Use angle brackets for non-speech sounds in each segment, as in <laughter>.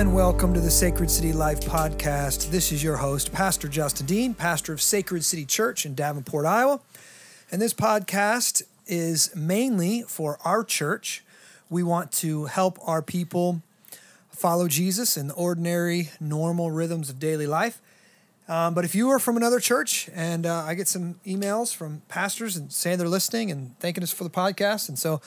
And welcome to the Sacred City Life podcast. This is your host, Pastor Justin Dean, pastor of Sacred City Church in Davenport, Iowa. And this podcast is mainly for our church. We want to help our people follow Jesus in the ordinary, normal rhythms of daily life. Um, but if you are from another church, and uh, I get some emails from pastors and saying they're listening and thanking us for the podcast, and so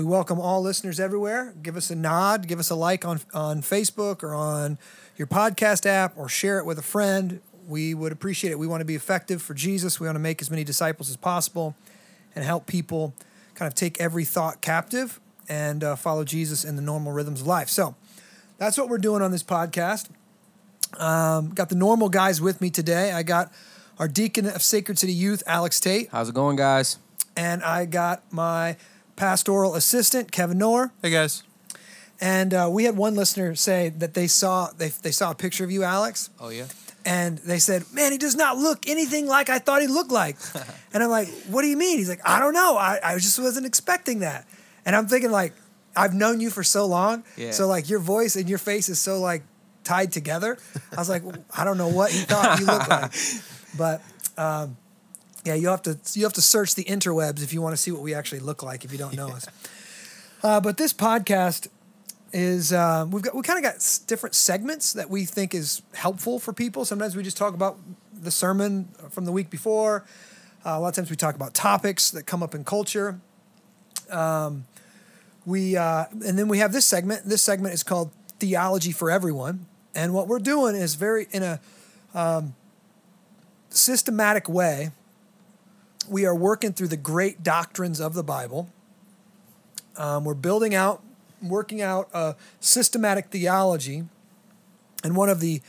we welcome all listeners everywhere. Give us a nod, give us a like on on Facebook or on your podcast app, or share it with a friend. We would appreciate it. We want to be effective for Jesus. We want to make as many disciples as possible, and help people kind of take every thought captive and uh, follow Jesus in the normal rhythms of life. So that's what we're doing on this podcast. Um, got the normal guys with me today. I got our deacon of Sacred City Youth, Alex Tate, How's it going, guys? and I got my pastoral assistant, Kevin Noor. Hey guys. And uh, we had one listener say that they saw they, they saw a picture of you, Alex, Oh yeah. and they said, "Man, he does not look anything like I thought he looked like." <laughs> and I'm like, "What do you mean?" He's like, "I don't know. I, I just wasn't expecting that." And I'm thinking like, I've known you for so long, Yeah. so like your voice and your face is so like tied together. I was like, I don't know what he thought you looked <laughs> like, but. Um, yeah, you have to you have to search the interwebs if you want to see what we actually look like if you don't know us. Uh, but this podcast is uh, we've got we kind of got different segments that we think is helpful for people. Sometimes we just talk about the sermon from the week before. Uh, a lot of times we talk about topics that come up in culture. Um, we uh, and then we have this segment. This segment is called theology for everyone, and what we're doing is very in a um, systematic way. We are working through the great doctrines of the Bible. Um, we're building out, working out a systematic theology, and one of the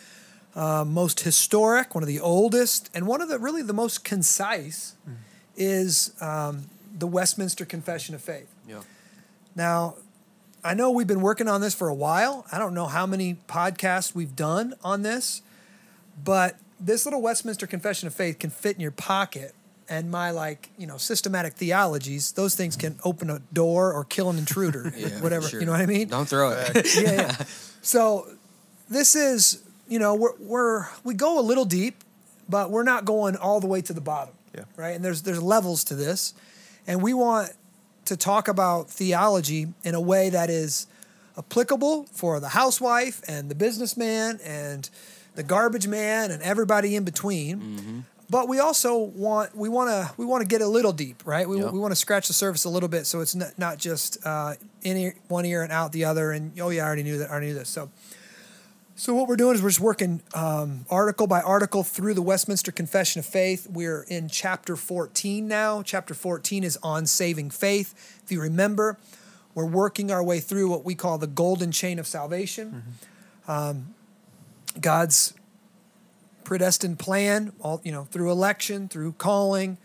uh, most historic, one of the oldest, and one of the really the most concise is um, the Westminster Confession of Faith. Yeah. Now, I know we've been working on this for a while. I don't know how many podcasts we've done on this, but this little Westminster Confession of Faith can fit in your pocket. And my like, you know, systematic theologies, those things can open a door or kill an intruder, <laughs> Yeah. whatever. sure. You know what I mean? Don't throw it. <laughs> yeah, yeah. So this is, you know, we're, we're we go a little deep, but we're not going all the way to the bottom. Yeah. Right. And there's there's levels to this, and we want to talk about theology in a way that is applicable for the housewife and the businessman and the garbage man and everybody in between. Mm-hmm. But we also want we want to we want to get a little deep, right? We, Yep. we want to scratch the surface a little bit, so it's not, not just uh, in ear, one ear and out the other. And oh yeah, I already knew that. I already knew this. So, so what we're doing is we're just working um, article by article through the Westminster Confession of Faith. We're in chapter 14 now. Chapter 14 is on saving faith. If you remember, we're working our way through what we call the golden chain of salvation. Um, God's predestined plan, all you know, through election, through calling,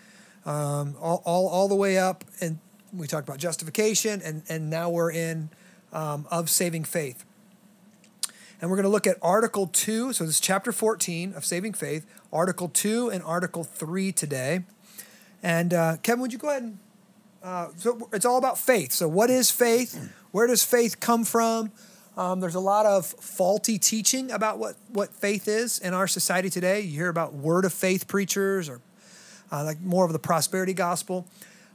um, all, all, all the way up. And we talked about justification, and, and now we're in um, of saving faith. And we're going to look at Article 2. So this is chapter 14 of Saving Faith, Article 2 and Article 3 today. And uh, Kevin, would you go ahead and. Uh, so it's all about faith. So, what is faith? Where does faith come from? Um, there's a lot of faulty teaching about what, what faith is in our society today. You hear about word of faith preachers or uh, like more of the prosperity gospel.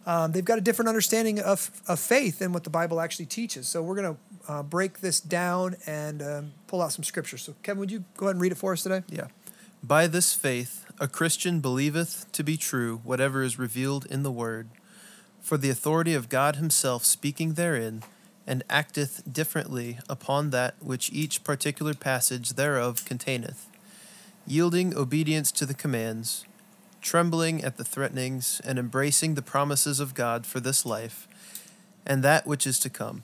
Um, they've got a different understanding of, of faith than what the Bible actually teaches. So we're going to uh, break this down and um, pull out some scripture. So, Kevin, would you go ahead and read it for us today? Yeah. By this faith, a Christian believeth to be true whatever is revealed in the Word, for the authority of God Himself speaking therein, and acteth differently upon that which each particular passage thereof containeth, yielding obedience to the commands, trembling at the threatenings, and embracing the promises of God for this life, and that which is to come.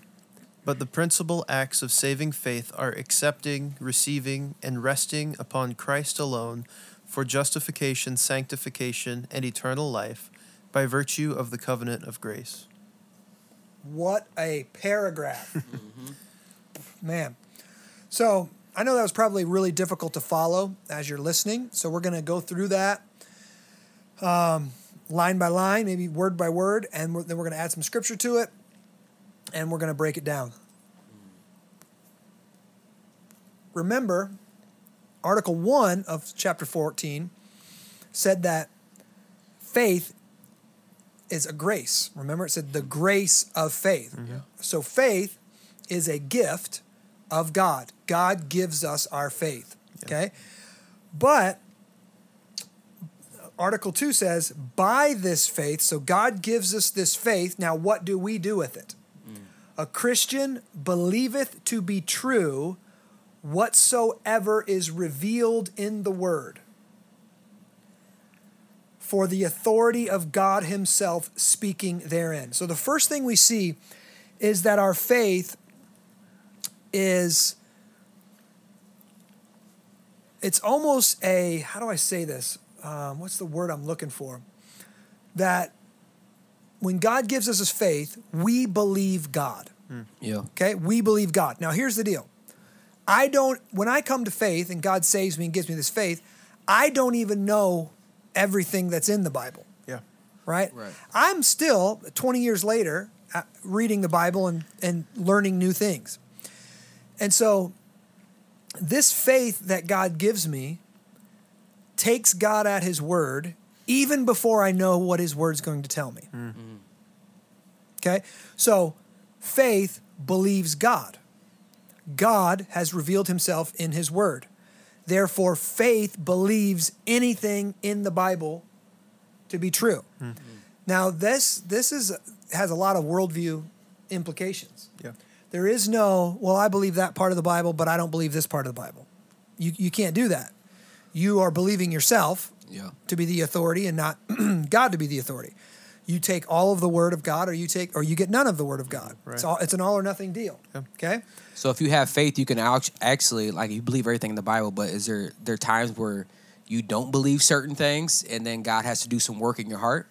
But the principal acts of saving faith are accepting, receiving, and resting upon Christ alone for justification, sanctification, and eternal life by virtue of the covenant of grace. What a paragraph. <laughs> Man. So I know that was probably really difficult to follow as you're listening. So we're going to go through that um, line by line, maybe word by word, and we're, then we're going to add some scripture to it, and we're going to break it down. remember, Article 1 of chapter 14 said that faith is a grace. Remember, it said the grace of faith. Mm-hmm. So faith is a gift of God. God gives us our faith. Okay? But Article 2 says, by this faith, so God gives us this faith. Now, what do we do with it? Mm. A Christian believeth to be true whatsoever is revealed in the word. For the authority of God Himself speaking therein. So, the first thing we see is that our faith is it's almost a how do I say this? Um, what's the word I'm looking for? That when God gives us His faith, we believe God. Yeah. Okay, we believe God. Now, here's the deal. I don't. When I come to faith and God saves me and gives me this faith, I don't even know everything that's in the Bible Yeah. right? Right. I'm still 20 years later uh, reading the Bible and, and learning new things. And so this faith that God gives me takes God at his word even before I know what his word's going to tell me. Okay? So faith believes God. God has revealed himself in his word. Therefore, faith believes anything in the Bible to be true. Hmm. Now, this this is has a lot of worldview implications. Yeah. There is no, well, I believe that part of the Bible, but I don't believe this part of the Bible. You you can't do that. You are believing yourself Yeah. to be the authority and not <clears throat> God to be the authority. You take all of the word of God, or you take, or you get none of the word of God. It's all, it's an all or nothing deal. Yeah. Okay. So if you have faith, you can actually like you believe everything in the Bible. But is there there are times where you don't believe certain things, and then God has to do some work in your heart?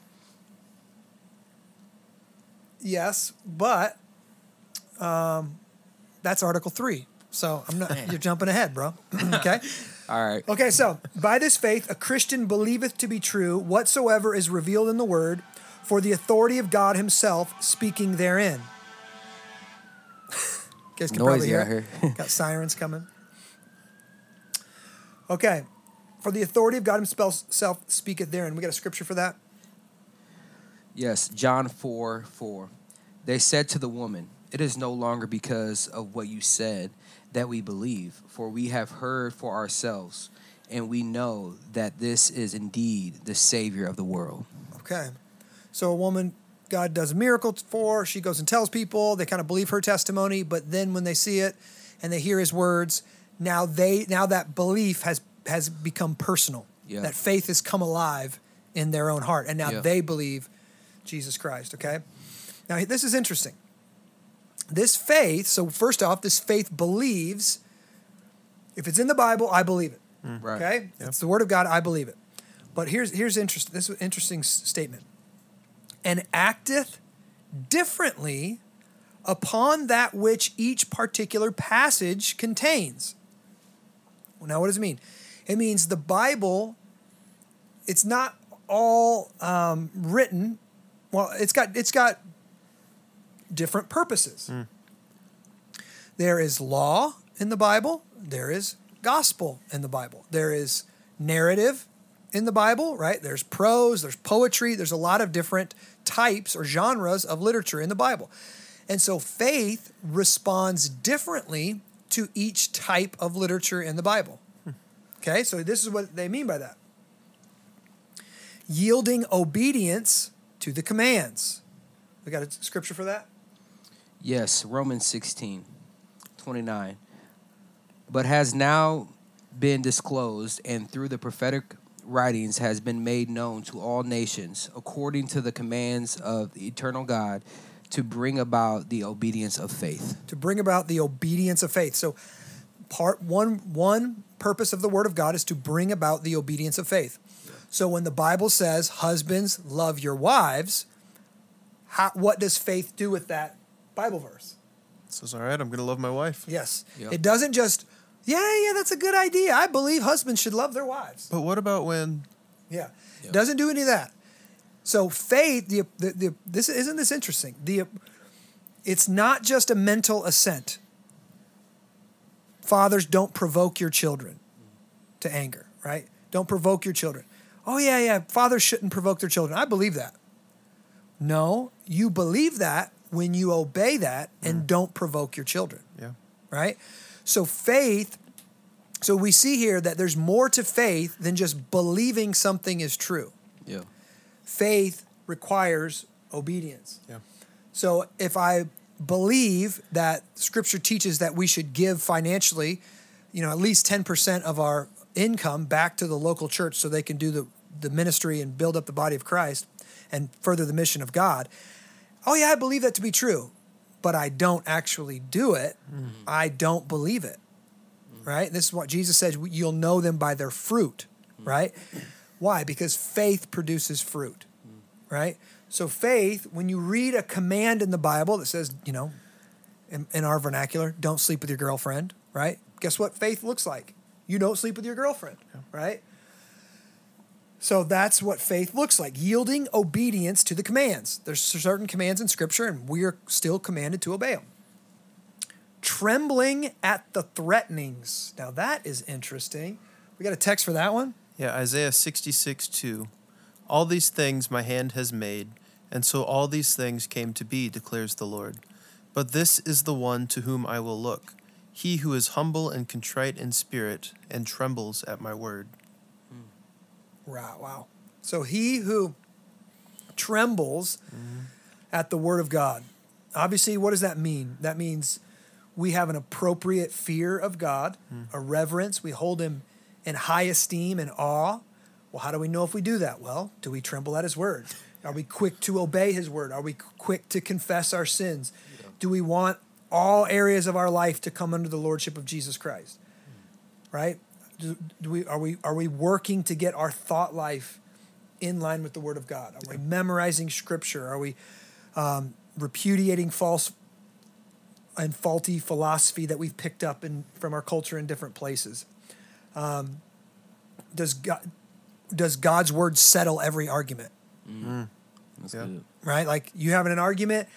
Yes, but um, that's Article Three. So I'm not. You're jumping ahead, bro. <laughs> okay. All right. Okay, so by this faith, a Christian believeth to be true whatsoever is revealed in the word, for the authority of God Himself speaking therein. <laughs> You guys can probably hear out it. here. <laughs> Got sirens coming. Okay, for the authority of God Himself speaketh therein. We got a scripture for that. Yes, John 4 4. They said to the woman, It is no longer because of what you said that we believe, for we have heard for ourselves, and we know that this is indeed the Savior of the world. Okay, so a woman God does a miracle for, she goes and tells people. They kind of believe her testimony, but then when they see it and they hear His words, now they now that belief has has become personal. Yeah. That faith has come alive in their own heart, and now Yeah. they believe Jesus Christ. Okay, now this is interesting. This faith. So first off, this faith believes. If it's in the Bible, I believe it. Mm. Right. Okay, it's the word of God. I believe it. But here's here's interesting. This is an interesting s- statement. And acteth differently upon that which each particular passage contains. Well, now, what does it mean? It means the Bible. It's not all um, written. Well, it's got it's got different purposes. There is law in the Bible. There is gospel in the Bible. There is narrative in the Bible, right? There's prose, there's poetry, there's a lot of different types or genres of literature in the Bible. And so faith responds differently to each type of literature in the Bible. Okay, so this is what they mean by that yielding obedience to the commands. We got a scripture for that? Yes, Romans 16, 29. But has now been disclosed, and through the prophetic writings has been made known to all nations, according to the commands of the eternal God, to bring about the obedience of faith. to bring about the obedience of faith. So part one one purpose of the word of God is to bring about the obedience of faith. So when the Bible says husbands love your wives, how, what does faith do with that Bible verse? Says, all right, I'm going to love my wife. Yes. Yep. It doesn't just yeah, yeah, that's a good idea. I believe husbands should love their wives. But what about when Yeah. Yeah. Doesn't do any of that. So faith, the, the, the this isn't this interesting. The it's not just a mental assent. fathers, don't provoke your children to anger, right? Don't provoke your children. Oh, yeah, yeah, fathers shouldn't provoke their children. I believe that. No, you believe that when you obey that and mm. don't provoke your children, Yeah. right? So faith, so we see here that there's more to faith than just believing something is true. Yeah. Faith requires obedience. Yeah. So if I believe that scripture teaches that we should give financially, you know, at least 10% of our income back to the local church so they can do the, the ministry and build up the body of Christ and further the mission of God. Oh, yeah, I believe that to be true, but I don't actually do it. Mm-hmm. I don't believe it. Right? This is what Jesus says you'll know them by their fruit. Mm-hmm. Right? Why? Because faith produces fruit. Mm-hmm. Right? So, faith, when you read a command in the Bible that says, you know, in, in our vernacular, don't sleep with your girlfriend, right? Guess what faith looks like? You don't sleep with your girlfriend, right? So that's what faith looks like yielding obedience to the commands. There's certain commands in Scripture, and we are still commanded to obey them. Trembling at the threatenings. Now, that is interesting. We got a text for that one? Yeah, Isaiah 66 2. All these things my hand has made, and so all these things came to be, declares the Lord. But this is the one to whom I will look, he who is humble and contrite in spirit, and trembles at my word. Wow, wow. So he who trembles mm-hmm. at the word of God. Obviously, what does that mean? That means we have an appropriate fear of God, mm. a reverence. We hold him in high esteem and awe. Well, how do we know if we do that? Well, do we tremble at his word? Are we quick to obey his word? Are we quick to confess our sins? Do we want all areas of our life to come under the lordship of Jesus Christ? Mm. Right? Do, do we are we are we working to get our thought life in line with the word of God? Are we memorizing scripture? Are we um, repudiating false and faulty philosophy that we've picked up in from our culture in different places? Um, does God does God's word settle every argument? That's Yeah. good. Right? Like you having an argument,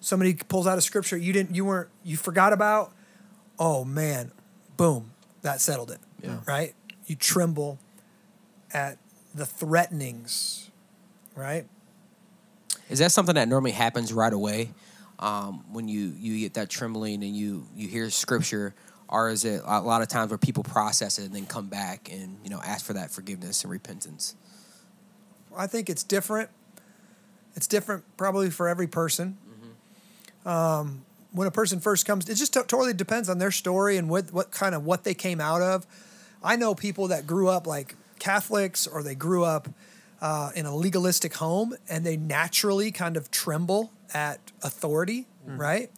somebody pulls out a scripture you didn't you weren't you forgot about. Oh man, boom, that settled it. Yeah. Right? You tremble at the threatenings. Right? Is that something that normally happens right away um, when you, you get that trembling and you, you hear scripture? Or is it a lot of times where people process it and then come back and you know ask for that forgiveness and repentance? I think it's different. It's different probably for every person. Um, when a person first comes, it just to- totally depends on their story and what, what kind of what they came out of. I know people that grew up like Catholics or they grew up uh, in a legalistic home and they naturally kind of tremble at authority, right?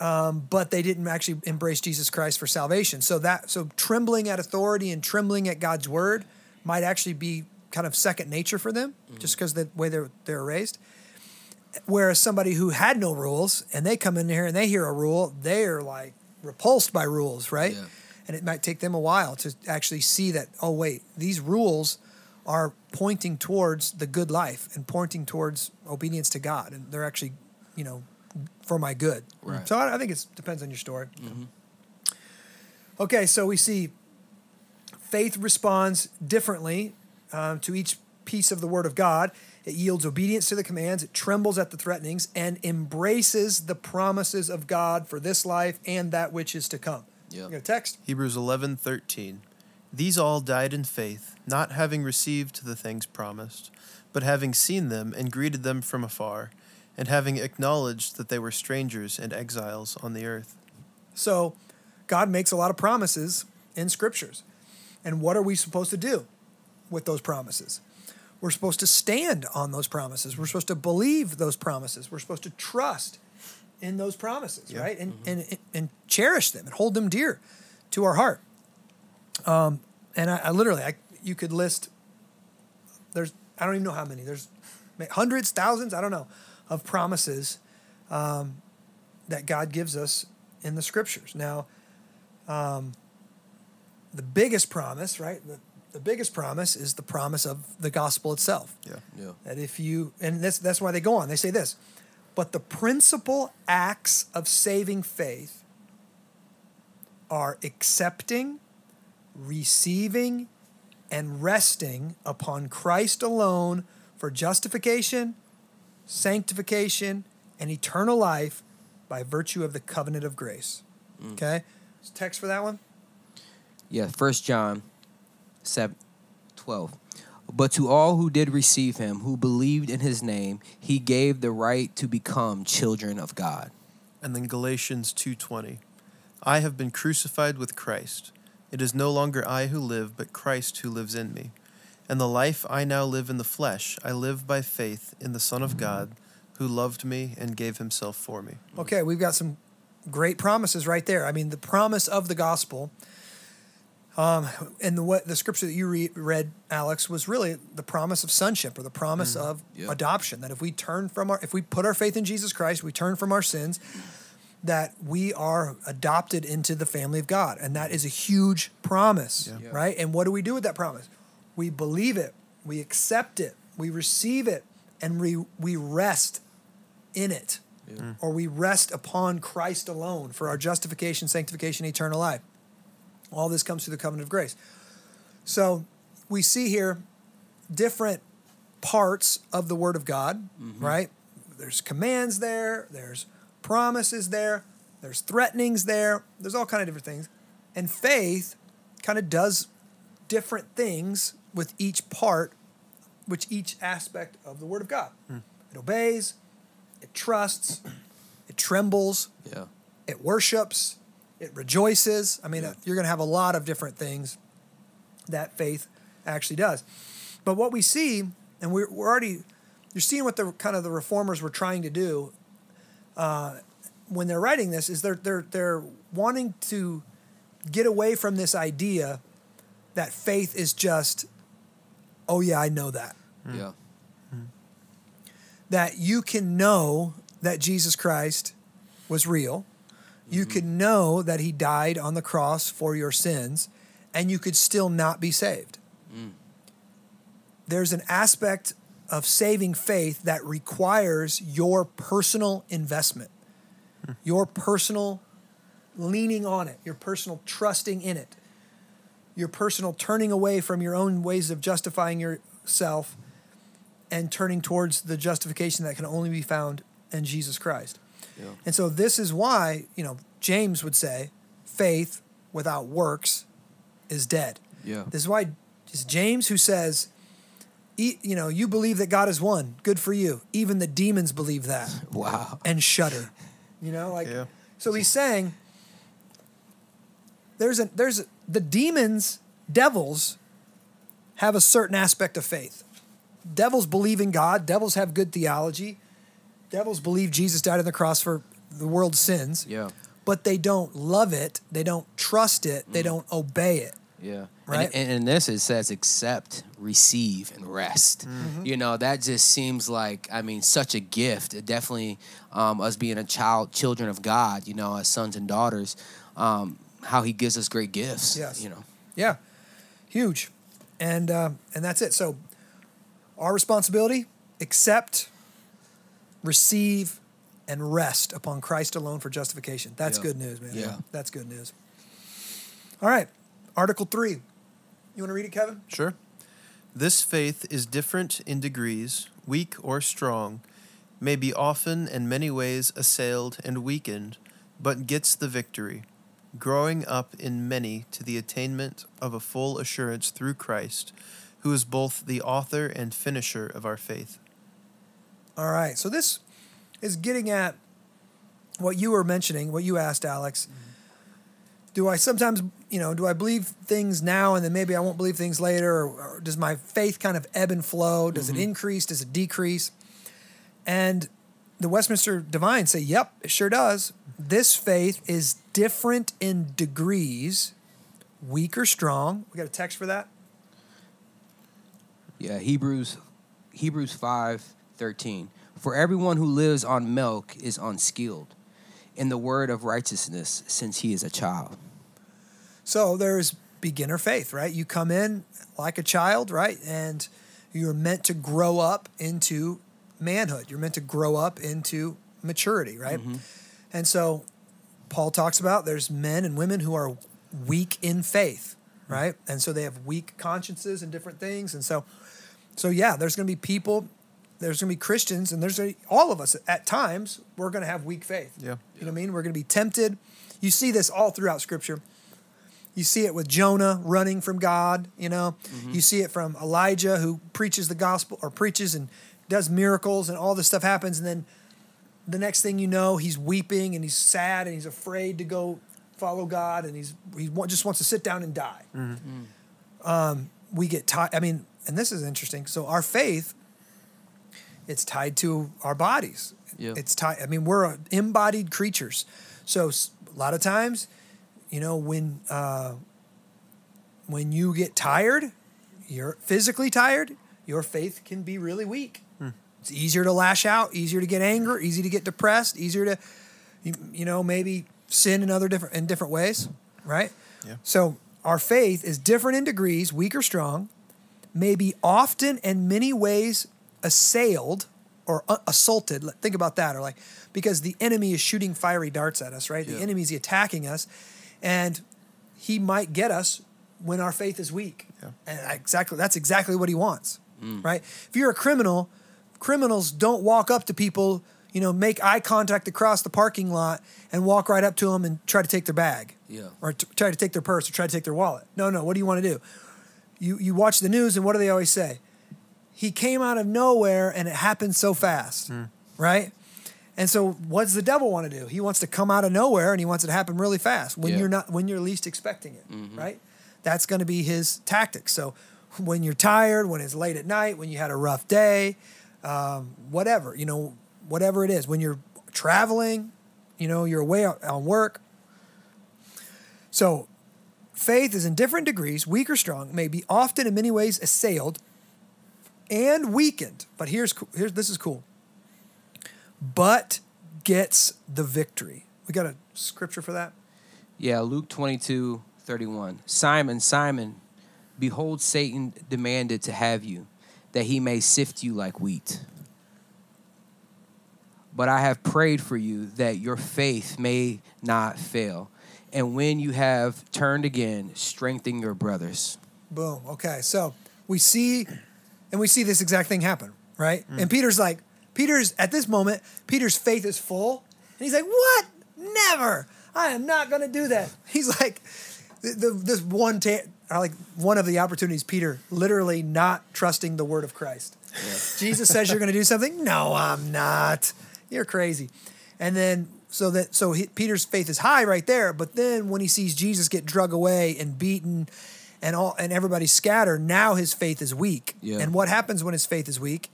Um, but they didn't actually embrace Jesus Christ for salvation. So that so trembling at authority and trembling at God's word might actually be kind of second nature for them, just because the way they're they're raised. Whereas somebody who had no rules and they come in here and they hear a rule, they're like repulsed by rules, right? Yeah. And it might take them a while to actually see that, oh, wait, these rules are pointing towards the good life and pointing towards obedience to God. And they're actually, you know, for my good. Right. So I, I think it depends on your story. Okay, so we see faith responds differently um, to each piece of the Word of God. It yields obedience to the commands, it trembles at the threatenings, and embraces the promises of God for this life and that which is to come. Yeah. You got a text? Hebrews 11:13. These all died in faith, not having received the things promised, but having seen them and greeted them from afar, and having acknowledged that they were strangers and exiles on the earth. So, God makes a lot of promises in scriptures. And what are we supposed to do with those promises? We're supposed to stand on those promises. We're supposed to believe those promises. We're supposed to trust in those promises, Yeah. right? And, and and cherish them and hold them dear to our heart. Um, and I, I literally, I you could list. There's I don't even know how many. There's hundreds, thousands, I don't know, of promises um, that God gives us in the scriptures. Now, um, the biggest promise, right? The, the biggest promise is the promise of the gospel itself. Yeah. Yeah. That if you, and that's, that's why they go on, they say this, but the principal acts of saving faith are accepting, receiving, and resting upon Christ alone for justification, sanctification, and eternal life by virtue of the covenant of grace. Mm. Okay? Text for that one? Yeah, First John 7, 12. But to all who did receive him, who believed in his name, he gave the right to become children of God. And then Galatians 2:20. I have been crucified with Christ. It is no longer I who live, but Christ who lives in me. And the life I now live in the flesh, I live by faith in the Son of God, who loved me and gave himself for me. Okay, we've got some great promises right there. I mean, the promise of the gospel, um, and the what the scripture that you re- read, Alex, was really the promise of sonship or the promise of Yeah. adoption. That if we turn from our, if we put our faith in Jesus Christ, we turn from our sins, that we are adopted into the family of God, and that is a huge promise, Yeah. Yeah. right? And what do we do with that promise? We believe it, we accept it, we receive it, and we we rest in it or we rest upon Christ alone for our justification, sanctification, eternal life. All this comes through the covenant of grace. So we see here different parts of the Word of God, mm-hmm. right? There's commands there, there's promises there, there's threatenings there, there's all kind of different things. And faith kind of does different things with each part, which each aspect of the Word of God. Hmm. It obeys, it trusts, it trembles, Yeah. it worships, it rejoices. I mean, Yeah. Uh, you're going to have a lot of different things that faith actually does. But what we see, and we're, we're already, you're seeing what the kind of the reformers were trying to do uh, when they're writing this is they're they're they're wanting to get away from this idea that faith is just, oh yeah, I know that hmm. Yeah. Hmm. that you can know that Jesus Christ was real. You mm-hmm. could know that he died on the cross for your sins, and you could still not be saved. Mm. There's an aspect of saving faith that requires your personal investment, hmm. your personal leaning on it, your personal trusting in it, your personal turning away from your own ways of justifying yourself and turning towards the justification that can only be found in Jesus Christ. Yeah. And so this is why, you know, James would say faith without works is dead. Yeah. This is why it's James who says, "E- you know, you believe that God is one. Good for you. Even the demons believe that <laughs> Wow. and shudder. You know, like Yeah. so he's saying there's a there's a, the demons, devils have a certain aspect of faith. Devils believe in God, devils have good theology. Devils believe Jesus died on the cross for the world's sins, Yeah. but they don't love it, they don't trust it, they don't obey it. Yeah. Right? And, in this, it says accept, receive, and rest. You know, that just seems like, I mean, such a gift. It definitely, um, us being a child, children of God, you know, as sons and daughters, um, how he gives us great gifts. Yes. You know, Yeah, huge, and uh, and that's it. So, our responsibility: accept, receive, and rest upon Christ alone for justification. That's Yeah. good news, man. Yeah. that's good news. All right, Article three. You want to read it, Kevin? Sure. This faith is different in degrees, weak or strong, may be often and many ways assailed and weakened, but gets the victory, growing up in many to the attainment of a full assurance through Christ, who is both the author and finisher of our faith. All right. So this is getting at what you were mentioning, what you asked, Alex. Do I sometimes, you know, do I believe things now and then maybe I won't believe things later? Or, or does my faith kind of ebb and flow? Does it mm-hmm. increase? Does it decrease? And the Westminster Divines say, yep, it sure does. This faith is different in degrees, weak or strong. We got a text for that? Yeah, Hebrews Hebrews 5, 13. For everyone who lives on milk is unskilled in the word of righteousness since he is a child. So there's beginner faith, right? You come in like a child, right? And you're meant to grow up into manhood. You're meant to grow up into maturity, right? Mm-hmm. And so Paul talks about there's men and women who are weak in faith, mm-hmm. right? And so they have weak consciences and different things. And so, so yeah, there's going to be people, there's going to be Christians, and there's all of us at times, we're going to have weak faith. Yeah. You know what I mean? We're going to be tempted. You see this all throughout Scripture. You see it with Jonah running from God, you know. You see it from Elijah who preaches the gospel or preaches and does miracles and all this stuff happens and then the next thing you know, he's weeping and he's sad and he's afraid to go follow God and he's he just wants to sit down and die. Um, we get tied. I mean, and this is interesting. So our faith, it's tied to our bodies. It's tied. I mean, we're uh, embodied creatures. So a lot of times, you know, when uh, when you get tired, you're physically tired. Your faith can be really weak. It's easier to lash out, easier to get angry, easy to get depressed, easier to, you, you know, maybe sin in other different in different ways, right? Yeah. So our faith is different in degrees, weak or strong, may be often in many ways assailed or assaulted. Think about that, or like because the enemy is shooting fiery darts at us, right? The Yeah. enemy is attacking us, and he might get us when our faith is weak. Yeah. And exactly that's exactly what he wants, mm. right? If you're a criminal, criminals don't walk up to people, you know, make eye contact across the parking lot and walk right up to them and try to take their bag Yeah. or t- try to take their purse or try to take their wallet. No, no. What do you want to do? You you watch the news and what do they always say? He came out of nowhere and it happened so fast, right? And so, what does the devil want to do? He wants to come out of nowhere and he wants it to happen really fast when Yeah. you're not when you're least expecting it, right? That's going to be his tactic. So, when you're tired, when it's late at night, when you had a rough day, um, whatever you know, whatever it is, when you're traveling, you know, you're away on work. So, faith is in different degrees, weak or strong, may be often in many ways assailed and weakened. But here's here's this is cool. But gets the victory. We got a scripture for that. Yeah, Luke 22, 31. Simon, Simon, behold, Satan demanded to have you, that he may sift you like wheat. But I have prayed for you that your faith may not fail. And when you have turned again, strengthen your brothers. Boom. Okay. So we see, and we see this exact thing happen, right? And mm. Peter's like, Peter's at this moment, Peter's faith is full. And he's like, What? Never. I am not going to do that. <laughs> He's like, the, the, this one, ta- like one of the opportunities, Peter literally not trusting the word of Christ. <laughs> Jesus says you're going to do something. No, I'm not. You're crazy. And then so that so he, Peter's faith is high right there. But then when he sees Jesus get drug away and beaten, and all and everybody scatter, now his faith is weak. Yeah. And what happens when his faith is weak?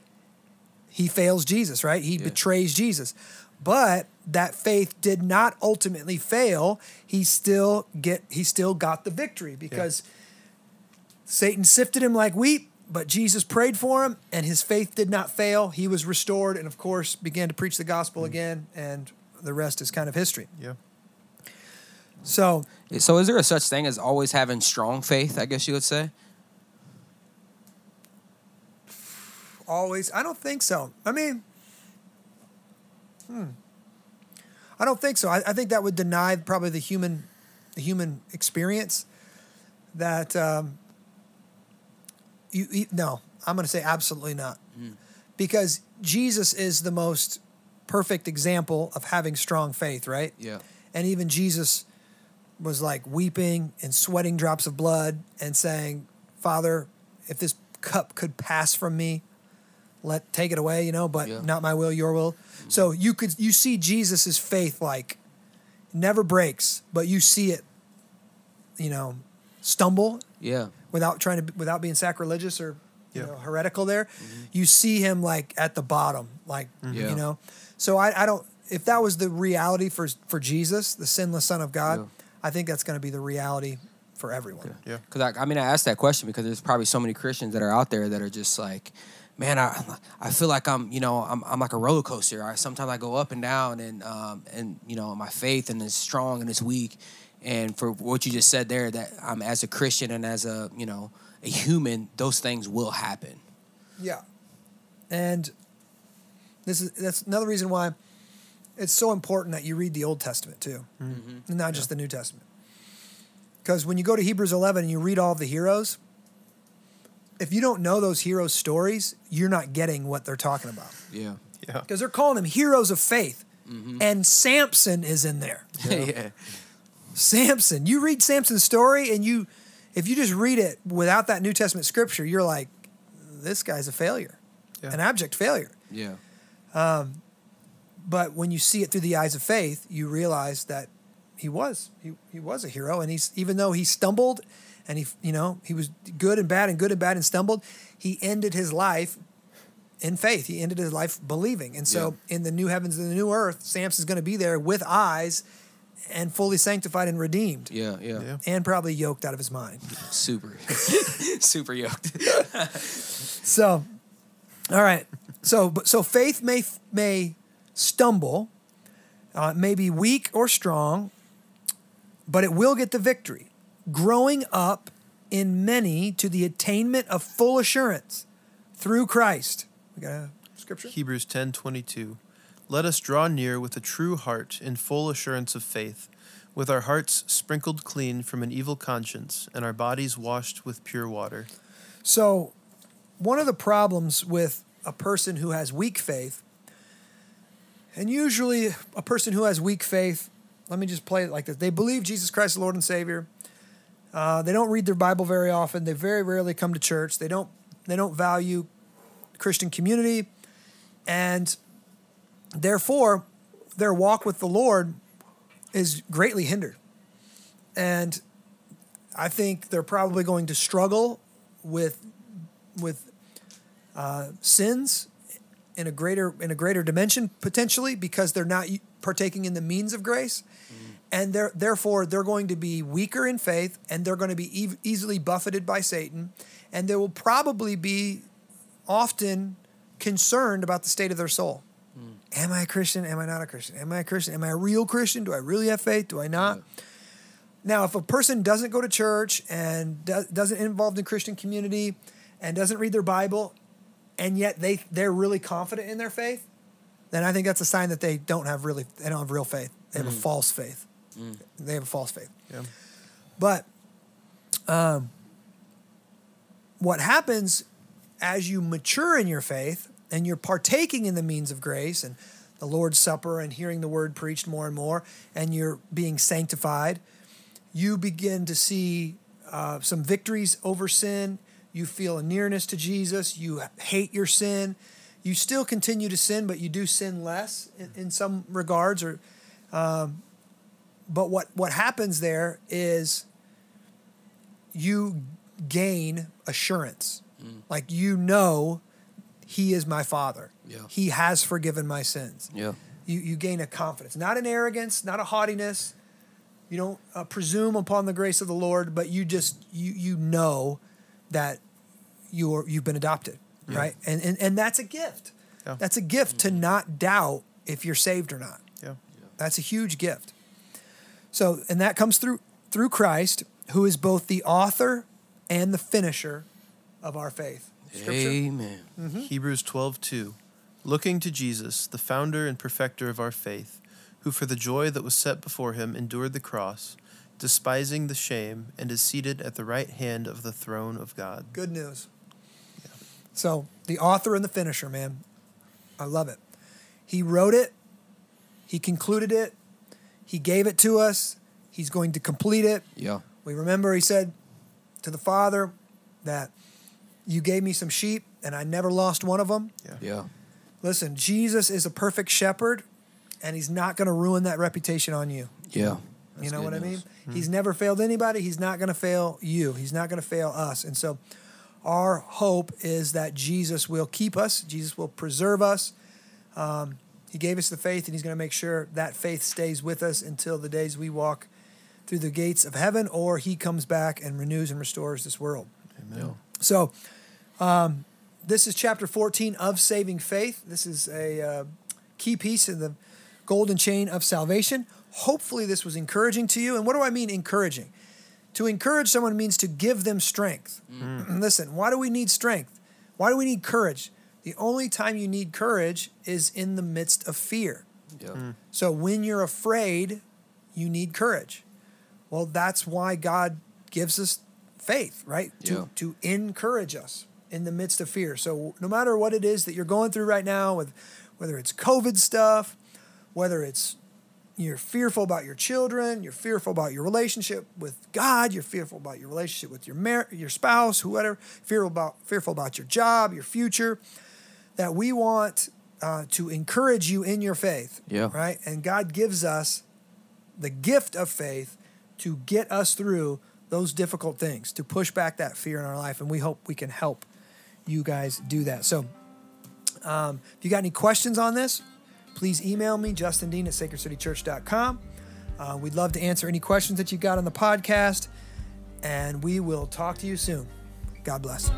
He fails Jesus, right? He Yeah. betrays Jesus. But that faith did not ultimately fail. He still get he still got the victory because Satan sifted him like wheat, but Jesus prayed for him and his faith did not fail. He was restored and of course began to preach the gospel mm. again and the rest is kind of history. Yeah. So, So, is there a such thing as always having strong faith, I guess you would say? always I don't think so. I mean, hmm. I don't think so. I, I think that would deny probably the human the human experience that um you, you no, I'm going to say absolutely not. Because Jesus is the most perfect example of having strong faith, right? Yeah. And even Jesus was like weeping and sweating drops of blood and saying, Father, if this cup could pass from me, let take it away, you know, but Yeah. not my will, your will. So you could you see Jesus's faith like never breaks, but you see it, you know, stumble Yeah. without trying to without being sacrilegious or you Yeah. know heretical there mm-hmm. you see him like at the bottom like mm-hmm. Yeah. you know so I, I don't if that was the reality for for jesus the sinless son of god Yeah. I think that's going to be the reality for everyone Yeah. Because I, I mean, I asked that question because there's probably so many Christians that are out there that are just like, man, I, I feel like I'm, you know, I'm, I'm like a roller coaster. I, sometimes I go up and down, and um, and you know, my faith and it's strong and it's weak. And for what you just said there, that I'm as a Christian and as a, you know, a human, those things will happen. yeah and this is that's another reason why it's so important that you read the Old Testament too, and not just the New Testament. Because when you go to Hebrews 11 and you read all of the heroes, if you don't know those heroes' stories, you're not getting what they're talking about. Yeah. Yeah. Because they're calling them heroes of faith, Mm-hmm. and Samson is in there. <laughs> yeah. Samson. You read Samson's story, and you, if you just read it without that New Testament scripture, you're like, this guy's a failure, Yeah. an abject failure. Yeah. But when you see it through the eyes of faith, you realize that he was he, he was a hero, and he's even though he stumbled, and he you know he was good and bad and good and bad and stumbled, he ended his life in faith. He ended his life believing, and so in the new heavens and the new earth, Samson's going to be there with eyes and fully sanctified and redeemed, Yeah. Yeah. Yeah. and probably yoked out of his mind. Super. <laughs> Super yoked. So, all right. So, so faith may may stumble, uh, may be weak or strong, but it will get the victory. Growing up in many to the attainment of full assurance through Christ. We got a scripture. Hebrews 10:22 Let us draw near with a true heart in full assurance of faith, with our hearts sprinkled clean from an evil conscience and our bodies washed with pure water. So, one of the problems with a person who has weak faith, and usually a person who has weak faith, let me just play it like this: they believe Jesus Christ is Lord and Savior. Uh, they don't read their Bible very often. They very rarely come to church. They don't. They don't value Christian community, and therefore, their walk with the Lord is greatly hindered. And I think they're probably going to struggle with with uh, sins in a greater in a greater dimension potentially because they're not partaking in the means of grace, mm-hmm. and they're therefore they're going to be weaker in faith and they're going to be ev- easily buffeted by Satan, and they will probably be often concerned about the state of their soul. Mm. Am I a Christian? Am I not a Christian? Am I a Christian? Am I a real Christian? Do I really have faith? Do I not? Now, if a person doesn't go to church and do, doesn't involved in Christian community and doesn't read their Bible, and yet they they're really confident in their faith, then I think that's a sign that they don't have really they don't have real faith. They have a false faith. They have a false faith. Yeah. But um, what happens as you mature in your faith and you're partaking in the means of grace and the Lord's Supper and hearing the word preached more and more, and you're being sanctified, you begin to see uh, some victories over sin. You feel a nearness to Jesus. You hate your sin. You still continue to sin, but you do sin less in, in some regards. Or, um, but what what happens there is you gain assurance, like you know, He is my Father. Yeah. He has forgiven my sins Yeah. you, you gain a confidence, not an arrogance, not a haughtiness. You don't uh, presume upon the grace of the Lord, but you just you you know that you're you've been adopted, right? And, and and that's a gift. Yeah. That's a gift to mm-hmm. not doubt if you're saved or not. Yeah. That's a huge gift. So, and that comes through through Christ, who is both the author and the finisher of our faith. Scripture. Amen. Mm-hmm. Hebrews 12:2 Looking to Jesus, the founder and perfecter of our faith, who for the joy that was set before him endured the cross, despising the shame, and is seated at the right hand of the throne of God. Good news. Yeah. So, the author and the finisher, man. I love it. He wrote it, he concluded it, he gave it to us, he's going to complete it. Yeah. We remember he said to the Father that you gave me some sheep and I never lost one of them. Yeah. Yeah. Listen, Jesus is a perfect shepherd and he's not going to ruin that reputation on you. Yeah. You know good what I news. mean? He's never failed anybody. He's not going to fail you. He's not going to fail us. And so our hope is that Jesus will keep us, Jesus will preserve us. Um, he gave us the faith, and He's going to make sure that faith stays with us until the days we walk through the gates of heaven or He comes back and renews and restores this world. Amen. So, um, this is chapter 14 of Saving Faith. This is a uh, key piece in the golden chain of salvation. Hopefully, this was encouraging to you. And what do I mean encouraging? To encourage someone means to give them strength. Mm. Mm. <clears throat> Listen, why do we need strength? Why do we need courage? The only time you need courage is in the midst of fear. Yep. Mm. So when you're afraid, you need courage. Well, that's why God gives us faith, right? Yeah. To to encourage us in the midst of fear. So no matter what it is that you're going through right now with whether it's COVID stuff, whether it's you're fearful about your children, you're fearful about your relationship with God, you're fearful about your relationship with your mar- your spouse, whoever, fearful about fearful about your job, your future, that we want uh, to encourage you in your faith. Yeah. Right? And God gives us the gift of faith to get us through those difficult things, to push back that fear in our life. And we hope we can help you guys do that. So, um, if you got any questions on this, please email me, Justin Dean at sacredcitychurch.com. Uh, we'd love to answer any questions that you've got on the podcast. And we will talk to you soon. God bless.